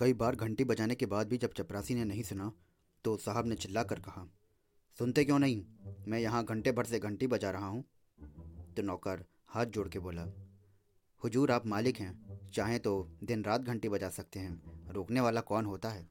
कई बार घंटी बजाने के बाद भी जब चपरासी ने नहीं सुना तो साहब ने चिल्ला कर कहा, सुनते क्यों नहीं? मैं यहाँ घंटे भर से घंटी बजा रहा हूँ। तो नौकर हाथ जोड़ के बोला, हुजूर, आप मालिक हैं। चाहें तो दिन रात घंटी बजा सकते हैं। रोकने वाला कौन होता है?